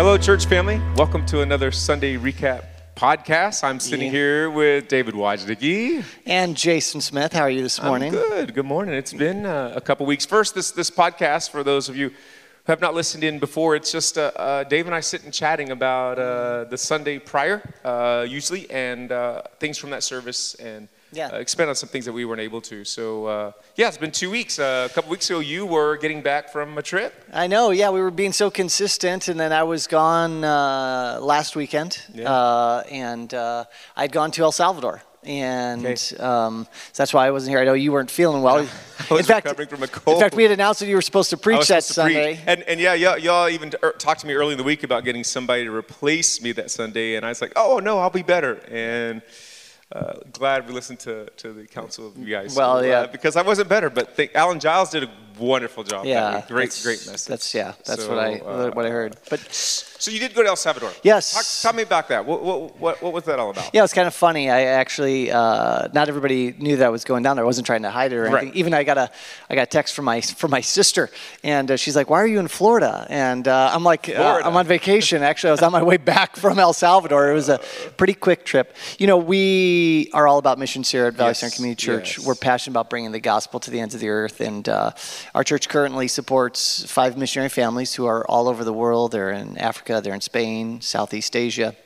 Hello, church family. Welcome to another Sunday recap podcast. I'm sitting Yeah. here with David Wojnicki. And Jason Smith, how are you this morning? I'm good. Good morning. It's been uh, a couple weeks. First, this this podcast for those of you who have not listened in before. It's just uh, uh, Dave and I sitting chatting about uh, the Sunday prior, uh, usually, and uh, things from that service, and Yeah. uh, expand on some things that we weren't able to. So, uh, yeah, it's been two weeks. Uh, a couple weeks ago, you were getting back from a trip. I know, yeah, we were being so consistent, and then I was gone uh, last weekend, Yeah. uh, and uh, I'd gone to El Salvador. And Okay. um, so that's why I wasn't here. I know you weren't feeling well. I was recovering from a cold. In fact, we had announced that you were supposed to preach that to preach. Sunday. And, and yeah, y'all, y'all even er, talked to me early in the week about getting somebody to replace me that Sunday. And I was like, oh, no, I'll be better. And uh, glad we listened to, to the counsel of you guys. Well, uh, yeah. because I wasn't better. But Alan Giles did a wonderful job. Yeah. Great, great message. That's yeah, that's So, what I uh, what I heard. But So you did go to El Salvador. Yes. Talk, tell me about that. What, what, what, what was that all about? Yeah, it was kind of funny. I actually, uh, not everybody knew that I was going down there. I wasn't trying to hide it or anything. Right. Even I got a, I got a text from my from my sister, and uh, she's like, "Why are you in Florida?" And uh, I'm like, uh, Florida. "I'm on vacation." Actually, I was on my way back from El Salvador. It was a pretty quick trip. You know, we are all about missions here at Valley Yes, Center Community Church. yes. We're passionate about bringing the gospel to the ends of the earth, and uh, our church currently supports five missionary families who are all over the world. They're in Africa, they're in Spain, Southeast Asia.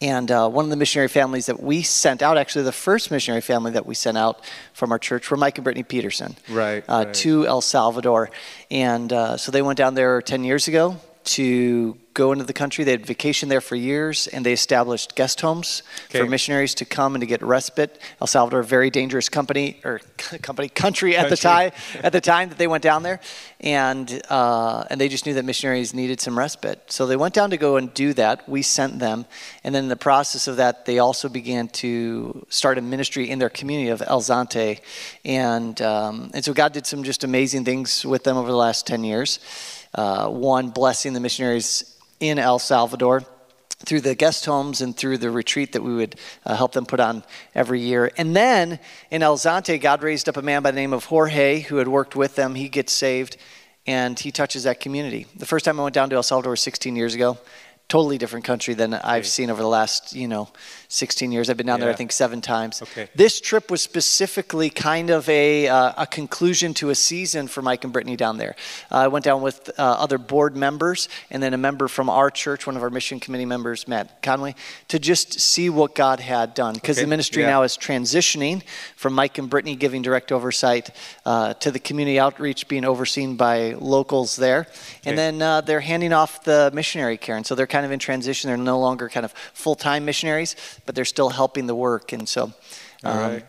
And uh, one of the missionary families that we sent out, actually the first missionary family that we sent out from our church, were Mike and Brittany Peterson Right, uh, right. to El Salvador. And uh, so they went down there 10 years ago to go into the country. They had vacationed there for years, and they established guest homes Okay. for missionaries to come and to get respite. El Salvador, a very dangerous company or company country at the time at the time that they went down there, and uh, and they just knew that missionaries needed some respite. So they went down to go and do that. We sent them, and then in the process of that, they also began to start a ministry in their community of El Zonte, and um, and so God did some just amazing things with them over the last ten years. Uh, one, blessing the missionaries in El Salvador through the guest homes and through the retreat that we would uh, help them put on every year. And then in El Zonte, God raised up a man by the name of Jorge who had worked with them. He gets saved and he touches that community. The first time I went down to El Salvador was 16 years ago. Totally different country than I've seen over the last, you know, 16 years. I've been down there, I think, seven times. Okay. This trip was specifically kind of a, uh, a conclusion to a season for Mike and Brittany down there. Uh, I went down with uh, other board members and then a member from our church, one of our mission committee members, Matt Conway, to just see what God had done. Because Okay, the ministry yeah. now is transitioning from Mike and Brittany giving direct oversight uh, to the community outreach being overseen by locals there. Okay. And then uh, they're handing off the missionary care. And so they're kind of in transition. They're no longer kind of full time missionaries, but they're still helping the work. And so. Um, right.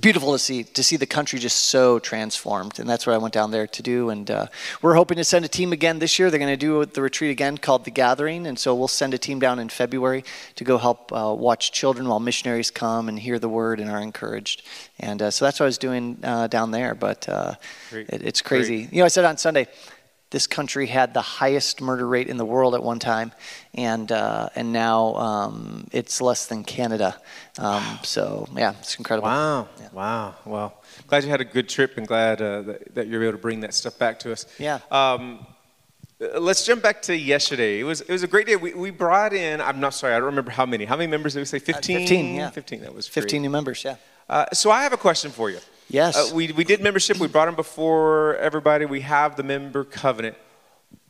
Beautiful to see to see the country just so transformed, and that's what I went down there to do. And uh, we're hoping to send a team again this year. They're going to do the retreat again called the Gathering, and so we'll send a team down in February to go help uh, watch children while missionaries come and hear the word and are encouraged. And uh, so that's what I was doing uh, down there. But uh, it, it's crazy. You know, I said on Sunday, this country had the highest murder rate in the world at one time, and uh, and now um, it's less than Canada. Um, So yeah, it's incredible. Wow. Yeah. Wow. Well, glad you had a good trip and glad uh, that, that you're able to bring that stuff back to us. Yeah. Um, uh, let's jump back to yesterday. It was it was a great day. We, we brought in. I'm not sorry. I don't remember how many. How many members did we say? 15. 15, yeah. 15. That was 15 new members, yeah. Uh, so I have a question for you. Yes. Uh, we we did membership. We brought them before everybody. We have the member covenant.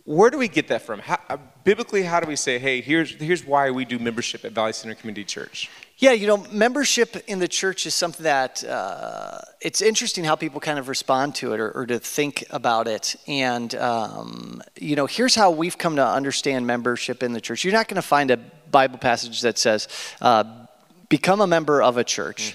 Where do we get that from? How, uh, biblically, how do we say, hey, here's here's why we do membership at Valley Center Community Church? Yeah, you know, membership in the church is something that uh, it's interesting how people kind of respond to it or, or to think about it. And, um, you know, here's how we've come to understand membership in the church. You're not going to find a Bible passage that says, uh, become a member of a church.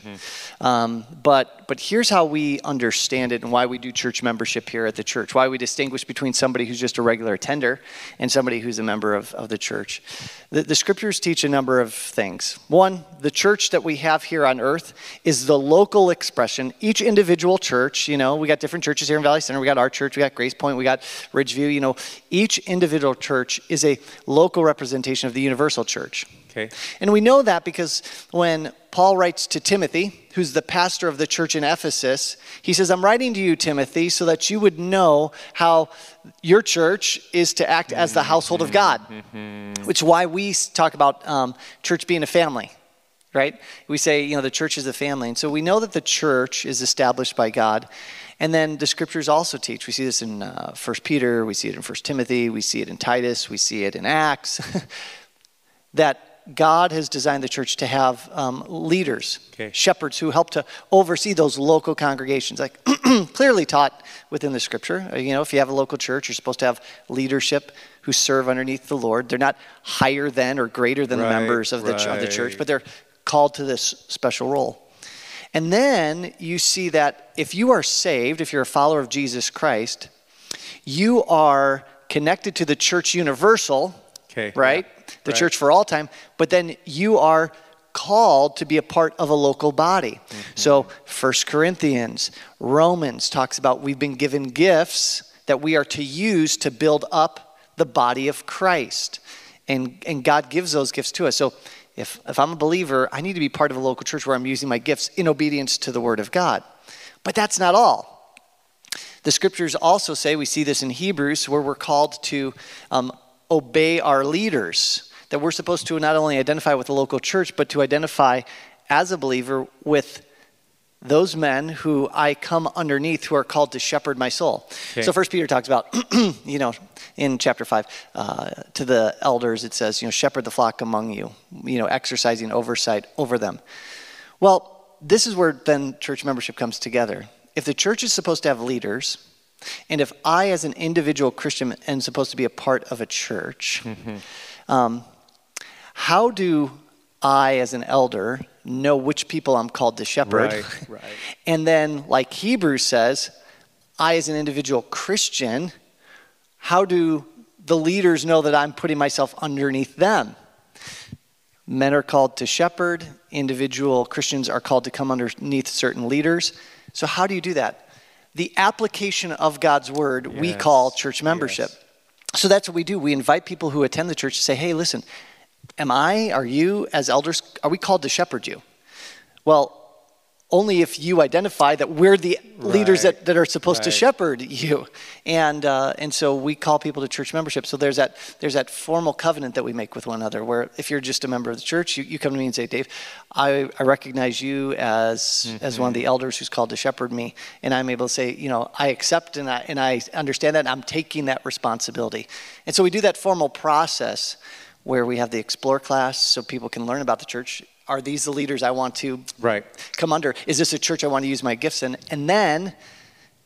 Um, but, but here's how we understand it and why we do church membership here at the church, why we distinguish between somebody who's just a regular attender and somebody who's a member of, of the church. The, the scriptures teach a number of things. One, the church that we have here on earth is the local expression. Each individual church, you know, we got different churches here in Valley Center. We got our church, we got Grace Point, we got Ridgeview. You know, each individual church is a local representation of the universal church. Okay. And we know that because when Paul writes to Timothy, who's the pastor of the church in Ephesus, he says, I'm writing to you, Timothy, so that you would know how your church is to act as the household of God, which is why we talk about um, church being a family, right? We say, you know, the church is a family. And so we know that the church is established by God. And then the scriptures also teach. We see this in uh, 1 Peter, we see it in 1 Timothy, we see it in Titus, we see it in Acts, that God has designed the church to have um, leaders, Okay. shepherds who help to oversee those local congregations. Like clearly taught within the scripture. Uh, You know, if you have a local church, you're supposed to have leadership who serve underneath the Lord. They're not higher than or greater than Right, the members of the, ch- of the church, but they're called to this special role. And then you see that if you are saved, if you're a follower of Jesus Christ, you are connected to the church universal, Okay, right? yeah, The right. church for all time, but then you are called to be a part of a local body. Mm-hmm. So, First Corinthians, Romans talks about we've been given gifts that we are to use to build up the body of Christ. And, and God gives those gifts to us. So, if, if I'm a believer, I need to be part of a local church where I'm using my gifts in obedience to the Word of God. But that's not all. The scriptures also say, we see this in Hebrews, where we're called to um, obey our leaders, that we're supposed to not only identify with the local church, but to identify as a believer with those men who I come underneath who are called to shepherd my soul. Okay. So First Peter talks about, you know, in chapter five, uh, to the elders it says, you know, shepherd the flock among you, you know, exercising oversight over them. Well, this is where then church membership comes together. If the church is supposed to have leaders, and if I, as an individual Christian, am supposed to be a part of a church, um, how do I, as an elder, know which people I'm called to shepherd? Right, right. And then, like Hebrews says, I, as an individual Christian, how do the leaders know that I'm putting myself underneath them? Men are called to shepherd, individual Christians are called to come underneath certain leaders. So, how do you do that? The application of God's word we call church membership. yes. So, that's what we do. We invite people who attend the church to say, hey, listen, am I, are you, as elders, are we called to shepherd you? Well, only if you identify that we're the leaders that, that are supposed to shepherd you. And, uh, and so we call people to church membership. So there's that, there's that formal covenant that we make with one another where if you're just a member of the church, you, you come to me and say, Dave, I, I recognize you as, as one of Mm-hmm. the elders who's called to shepherd me. And I'm able to say, you know, I accept and I, and I understand that and I'm taking that responsibility. And so we do that formal process where we have the explore class so people can learn about the church. Are these the leaders I want to Right. come under? Is this a church I want to use my gifts in? And then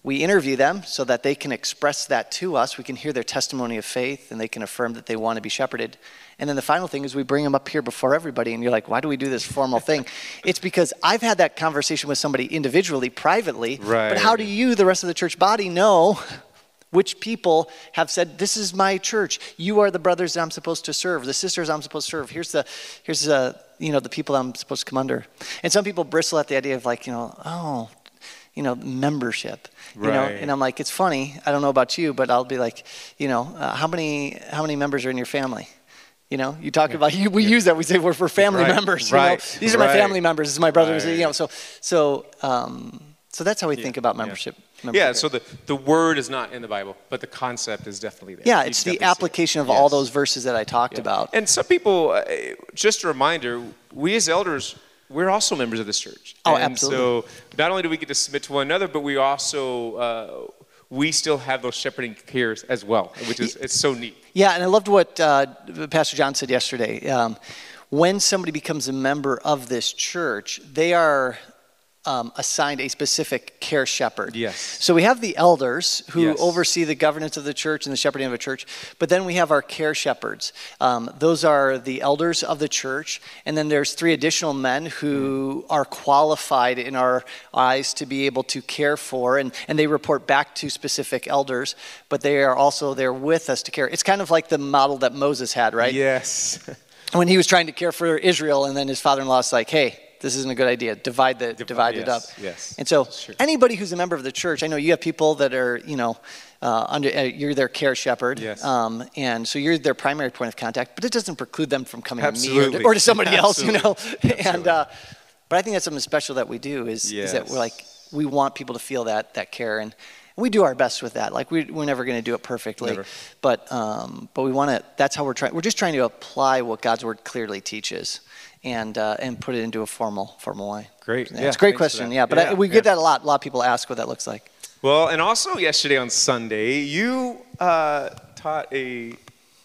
we interview them so that they can express that to us. We can hear their testimony of faith and they can affirm that they want to be shepherded. And then the final thing is we bring them up here before everybody. And you're like, why do we do this formal thing? it's because I've had that conversation with somebody individually, privately. Right. But how do you, the rest of the church body, know which people have said, "This is my church. You are the brothers that I'm supposed to serve, the sisters I'm supposed to serve. Here's the, here's the, you know, the people I'm supposed to come under." And some people bristle at the idea of like, you know, oh, you know, membership. You know, and I'm like, it's funny. I don't know about you, but I'll be like, you know, uh, how many how many members are in your family? You know, you talk about you, we use that. We say we're for family Right, members. You know? right, These are my family members. This is my brothers. You know, so so um, so that's how we think about membership. Yeah, so the, the word is not in the Bible, but the concept is definitely there. Yeah, it's the application of all those verses that I talked about. And some people, uh, just a reminder, we as elders, we're also members of this church. Oh, and absolutely. so not only do we get to submit to one another, but we also, uh, we still have those shepherding cares as well, which is, it's so neat. Yeah, and I loved what uh, Pastor John said yesterday. Um, when somebody becomes a member of this church, they are um, assigned a specific care shepherd. Yes. So we have the elders who Yes. oversee the governance of the church and the shepherding of a church, but then we have our care shepherds. Um, those are the elders of the church, and then there's three additional men who are qualified in our eyes to be able to care for, and, and they report back to specific elders, but they are also there with us to care. It's kind of like the model that Moses had, right? Yes. when he was trying to care for Israel, and then his father-in-law's like, "Hey, this isn't a good idea. Divide the divide it up. yes, yes. And so Sure. anybody who's a member of the church, I know you have people that are you know uh, under uh, you're their care shepherd, Yes. um, and so you're their primary point of contact. But it doesn't preclude them from coming to me or to, or to somebody else, you know. Absolutely. and uh, but I think that's something special that we do is, is that we're like we want people to feel that that care and. We do our best with that. Like we, we're never going to do it perfectly, Never. but um, but we want to. That's how we're trying. We're just trying to apply what God's word clearly teaches, and uh, and put it into a formal formal way. Great. Yeah, Yeah, it's a great question. Yeah, but I, we yeah. get that a lot. A lot of people ask what that looks like. Well, and also yesterday on Sunday, you uh, taught a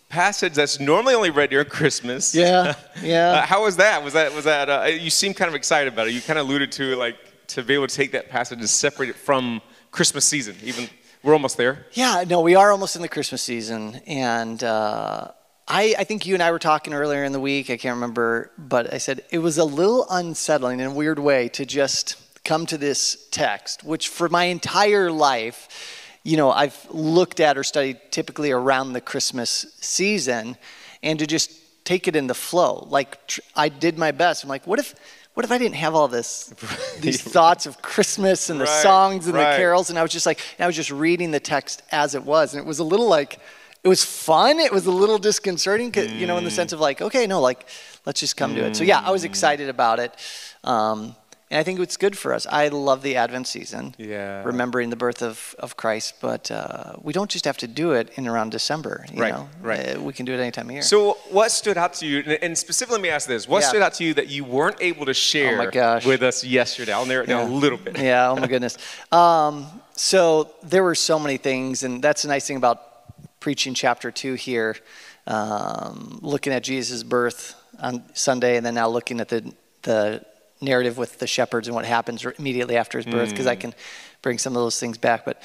passage that's normally only read during Christmas. Yeah, yeah. Uh, how was that? Was that was that? Uh, you seem kind of excited about it. You kind of alluded to like to be able to take that passage and separate it from Christmas season. Even we're almost there. Yeah, no, we are almost in the Christmas season, and uh, I, I think you and I were talking earlier in the week. I can't remember, but I said it was a little unsettling in a weird way to just come to this text, which for my entire life, you know, I've looked at or studied typically around the Christmas season, and to just take it in the flow. Like tr- I did my best. I'm like, what if? What if I didn't have all this, these thoughts of Christmas and the Right, songs and right. the carols? and I was just like, I was just reading the text as it was, and it was a little like, it was fun. It was a little disconcerting, 'cause, you know, in the sense of like, okay, no, like, let's just come to it. So yeah, I was excited about it, um, and I think it's good for us. I love the Advent season, Yeah. remembering the birth of of Christ, but uh, we don't just have to do it in around December. You Right, know? right. Uh, we can do it any time of year. So, what stood out to you? and- specifically, let me ask this: What Yeah. Oh stood out to you that you weren't able to share my gosh. with us yesterday? I'll narrow it down a little bit. Yeah, oh my goodness. Um, so there were so many things, and that's the nice thing about preaching chapter two here, um, looking at Jesus' birth on Sunday, and then now looking at the the narrative with the shepherds and what happens immediately after his birth, because I can bring some of those things back. But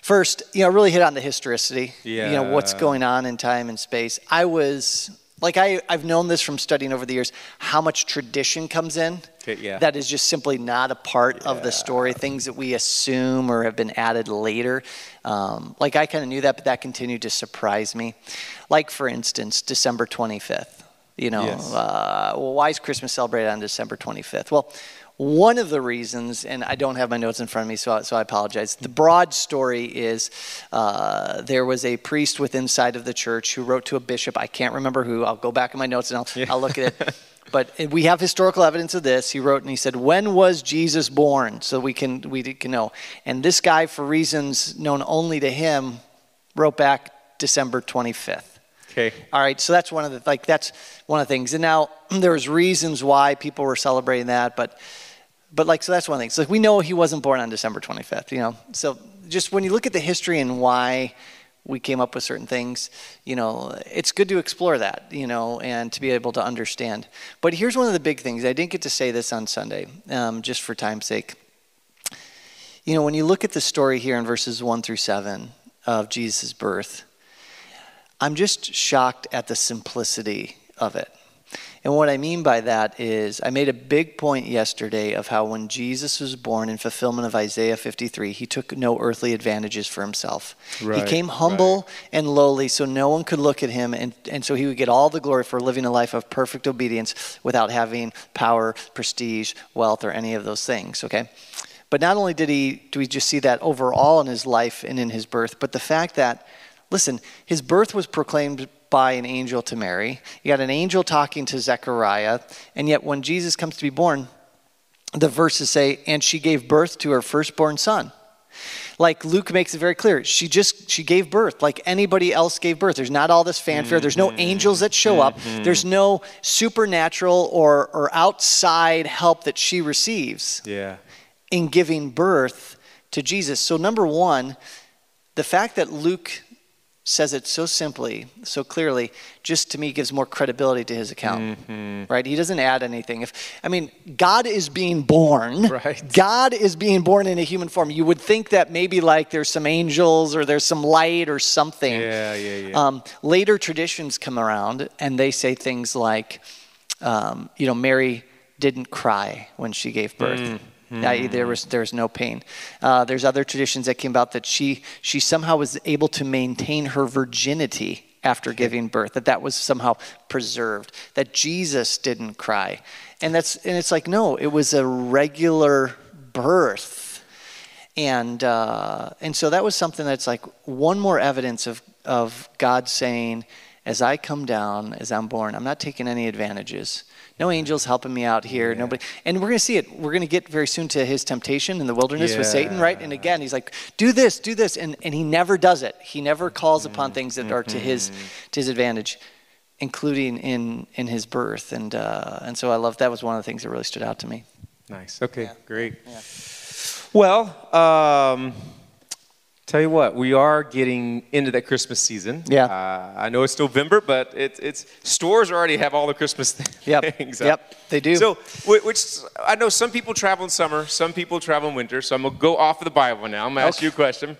first, you know, really hit on the historicity. Yeah. You know, what's going on in time and space. I was like I, I've known this from studying over the years, how much tradition comes in yeah. that is just simply not a part of the story, things that we assume or have been added later. Um, like I kind of knew that, but that continued to surprise me. Like, for instance, December 25th. You know, Yes. uh, well, why is Christmas celebrated on December 25th? Well, one of the reasons, and I don't have my notes in front of me, so I, so I apologize. The broad story is uh, there was a priest within inside of the church who wrote to a bishop. I can't remember who. I'll go back in my notes and I'll, I'll look at it. But we have historical evidence of this. He wrote and he said, "When was Jesus born?" So we can we can know. And this guy, for reasons known only to him, wrote back December 25th. Okay. All right, so that's one of the like that's one of the things. And now there was reasons why people were celebrating that, but but like so that's one thing. So we know he wasn't born on December 25th, you know. So just when you look at the history and why we came up with certain things, you know, it's good to explore that, you know, and to be able to understand. But here's one of the big things. I didn't get to say this on Sunday, um, just for time's sake. You know, when you look at the story here in verses one through seven of Jesus' birth, I'm just shocked at the simplicity of it. And what I mean by that is, I made a big point yesterday of how when Jesus was born in fulfillment of Isaiah 53, he took no earthly advantages for himself. he Right, came humble and lowly so no one could look at him, and, and so he would get all the glory for living a life of perfect obedience without having power, prestige, wealth, or any of those things, okay? But not only did he, do we just see that overall in his life and in his birth, but the fact that Listen, his birth was proclaimed by an angel to Mary. You got an angel talking to Zechariah, and yet when Jesus comes to be born, the verses say, and she gave birth to her firstborn son. Like Luke makes it very clear, she just she gave birth like anybody else gave birth. There's not all this fanfare. There's no mm-hmm. angels that show up. Mm-hmm. There's no supernatural or or outside help that she receives Yeah. in giving birth to Jesus. So, number one, the fact that Luke says it so simply, so clearly, just to me gives more credibility to his account. Right? He doesn't add anything. If I mean, God is being born. Right. God is being born in a human form. You would think that maybe like there's some angels or there's some light or something. Yeah, yeah, yeah. Um, later traditions come around and they say things like, um, you know, Mary didn't cry when she gave birth. i.e. there was there was no pain. Uh, there's other traditions that came about that she she somehow was able to maintain her virginity after giving birth, that that was somehow preserved, that Jesus didn't cry. And that's and it's like no, it was a regular birth. And uh, and so that was something that's like one more evidence of of God saying, as I come down, as I'm born, I'm not taking any advantages. No angels helping me out here. Yeah. Nobody. And we're going to see it. We're going to get very soon to his temptation in the wilderness with Satan, right? And again, he's like, do this, do this. And, and he never does it. He never calls upon things that are to his, to his advantage, including in, in his birth. And, uh, and so I love that was one of the things that really stood out to me. Nice. Okay, Yeah. great. Yeah. Well, um, tell you what, we are getting into that Christmas season. Yeah. Uh, I know it's November, but it's it's stores already have all the Christmas Yep. things. up. Yep, they do. So, which I know some people travel in summer, some people travel in winter. So I'm gonna go off of the Bible now. I'm gonna ask you a question.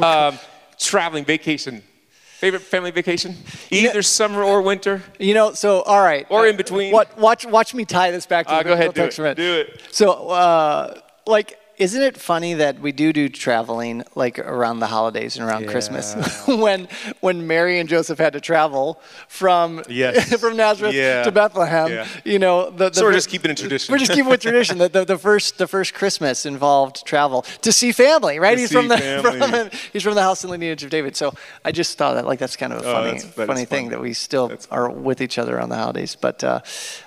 Um, traveling, vacation, favorite family vacation, either summer or winter. You know, so all right, Or in between. What? Watch, watch me tie this back to Uh, the go ahead, do it. for a minute. Do it. So, uh, like, isn't it funny that we do do traveling like around the holidays and around Christmas when when Mary and Joseph had to travel from Yes. from Nazareth Yeah. to Bethlehem? Yeah. You know, the, the So we're just keeping it tradition. We're just keeping with tradition. The, the, the first the first Christmas involved travel to see family, right? To he's from the from, he's from the house and lineage of David. So I just thought that like that's kind of a Oh, funny that's- that funny thing that we still That's are with each other on the holidays. But uh,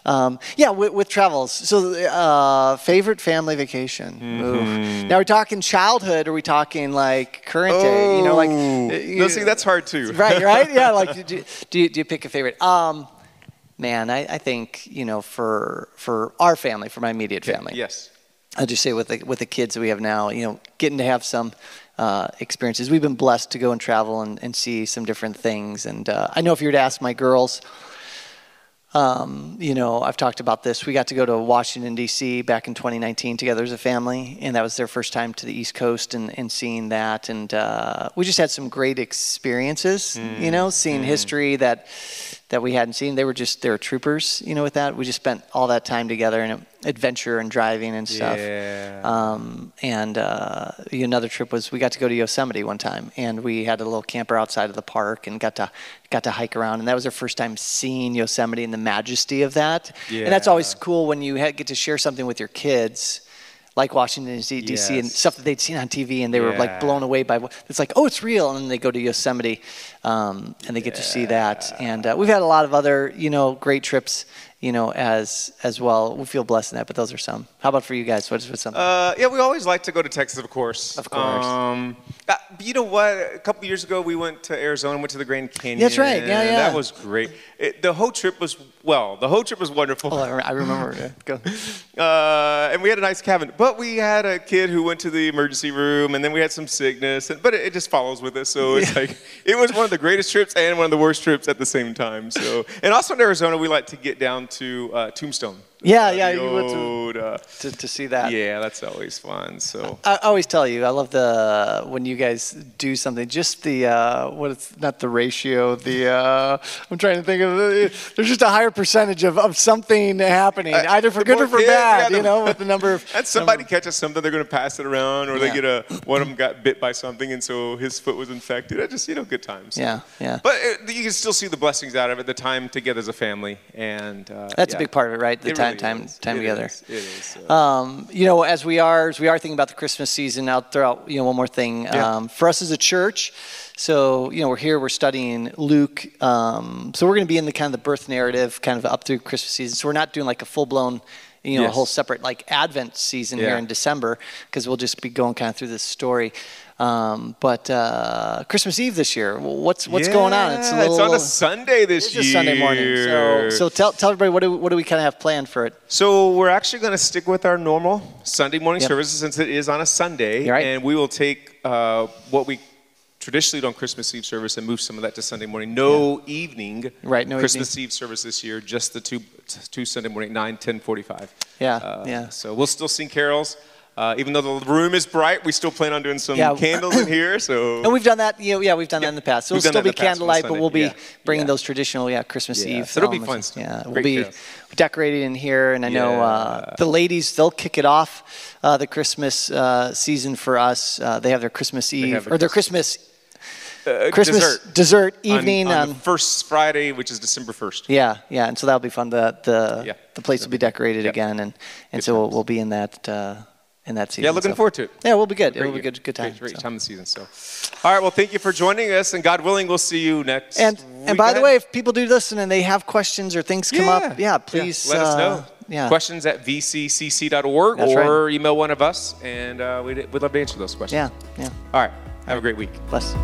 um, yeah, with, with travels. So uh, favorite family vacation. Ooh. Mm-hmm. Now we're talking childhood, or are we talking like current day? You know, like Oh. uh, you- no, see, that's hard too. right, right, yeah. Like, do, do, you, do you pick a favorite? Um, man, I, I think you know for for our family, for my immediate family. Yes. I'll just say with the with the kids that we have now, you know, getting to have some uh, experiences. We've been blessed to go and travel and, and see some different things. And uh, I know if you were to ask my girls, um, you know, I've talked about this. We got to go to Washington D.C. back in 2019 together as a family, and that was their first time to the East Coast and, and seeing that. And uh, we just had some great experiences. You know, seeing history that that we hadn't seen. They were just they were troopers. You know, with that we just spent all that time together and adventure and driving and stuff. Yeah. Um, and uh, another trip was we got to go to Yosemite one time, and we had a little camper outside of the park and got to got to hike around, and that was our first time seeing Yosemite and the majesty of that. Yeah. And that's always cool when you ha- get to share something with your kids. Like Washington D.C. and stuff that they'd seen on TV, and they were like blown away by it's like. Oh, it's real! And then they go to Yosemite, um, and they get to see that. And uh, we've had a lot of other, you know, great trips, you know, as as well. We feel blessed in that, but those are some. How about for you guys? What's what's something? Uh, yeah, we always like to go to Texas, of course. Of course. Um, uh, you know what? A couple years ago, we went to Arizona, went to the Grand Canyon. That's right. Yeah, yeah. That was great. It, the whole trip was well. The whole trip was wonderful. oh, I remember. yeah. Go. Uh, and we had a nice cabin, but we had a kid who went to the emergency room, and then we had some sickness. And, but it, it just follows with us, so it's like it was one of the greatest trips and one of the worst trips at the same time. So, and also in Arizona, we like to get down to uh, Tombstone. Yeah, Uh, yeah, you went to- uh, To, to see that. yeah, that's always fun. So. I I always tell you, I love the when you guys do something. Just the uh, what it's not the ratio. The uh, I'm trying to think of. The, there's just a higher percentage of, of something happening, Uh, either for good more or for kids, bad. yeah, the- you know, with the number of. And somebody catches something, they're going to pass it around, or they get a one of them got bit by something, and so his foot was infected. I just you know, good times. Yeah, yeah. But it, you can still see the blessings out of it, the time together as a family, and uh, That's a big part of it, right? The It time, time, time It together. is. So. Um, you know, as we are as we are thinking about the Christmas season, I'll throw out you know one more thing Yeah. um, for us as a church. So you know, we're here, we're studying Luke. Um, so we're going to be in the kind of the birth narrative, kind of up through Christmas season. So we're not doing like a full blown. You know, a whole separate like Advent season here in December because we'll just be going kind of through this story. Um, but uh, Christmas Eve this year, what's what's going on? It's a little. on a Sunday this it's year. a Sunday morning. So, so tell, tell everybody what do, what do we kind of have planned for it? So we're actually going to stick with our normal Sunday morning Yep. services since it is on a Sunday, right. and we will take uh, what we traditionally do on Christmas Eve service and move some of that to Sunday morning. No evening, Right, no Christmas Eve service this year. Just the two two Sunday morning, 9, 10, 45. Yeah, Uh, yeah. So we'll still sing carols. Uh, even though the room is bright, we still plan on doing some Yeah. candles in here. So And we've done that, you know, yeah, we've done that in the past. So We've it'll still be in the past on candlelight, but we'll be yeah. bringing Yeah. those traditional, yeah, Christmas Yeah, Eve. so it'll be elements. fun still. Yeah, we'll be carols. decorated in here, and I know uh, the ladies they'll kick it off uh, the Christmas uh, season for us. Uh, they have their Christmas Eve their or their Christmas. uh, Christmas dessert, dessert evening on, on, the first Friday, which is December 1st. yeah, yeah, and so that'll be fun. The the Yeah. the place will be decorated again, and and Good so we'll, times. we'll be in that uh, in that season. Yeah, looking so. forward to it. Yeah, we'll be good. It'll be good. Good time. Great, great so. time of the season. So, all right. Well, thank you for joining us, and God willing, we'll see you next. And week. and by the way, if people do listen and they have questions or things come up, yeah, please let us uh, know. Yeah, Questions at vccc.org That's or email one of us, and uh, we'd, we'd love to answer those questions. yeah, yeah. All right. Have a great week. Bless.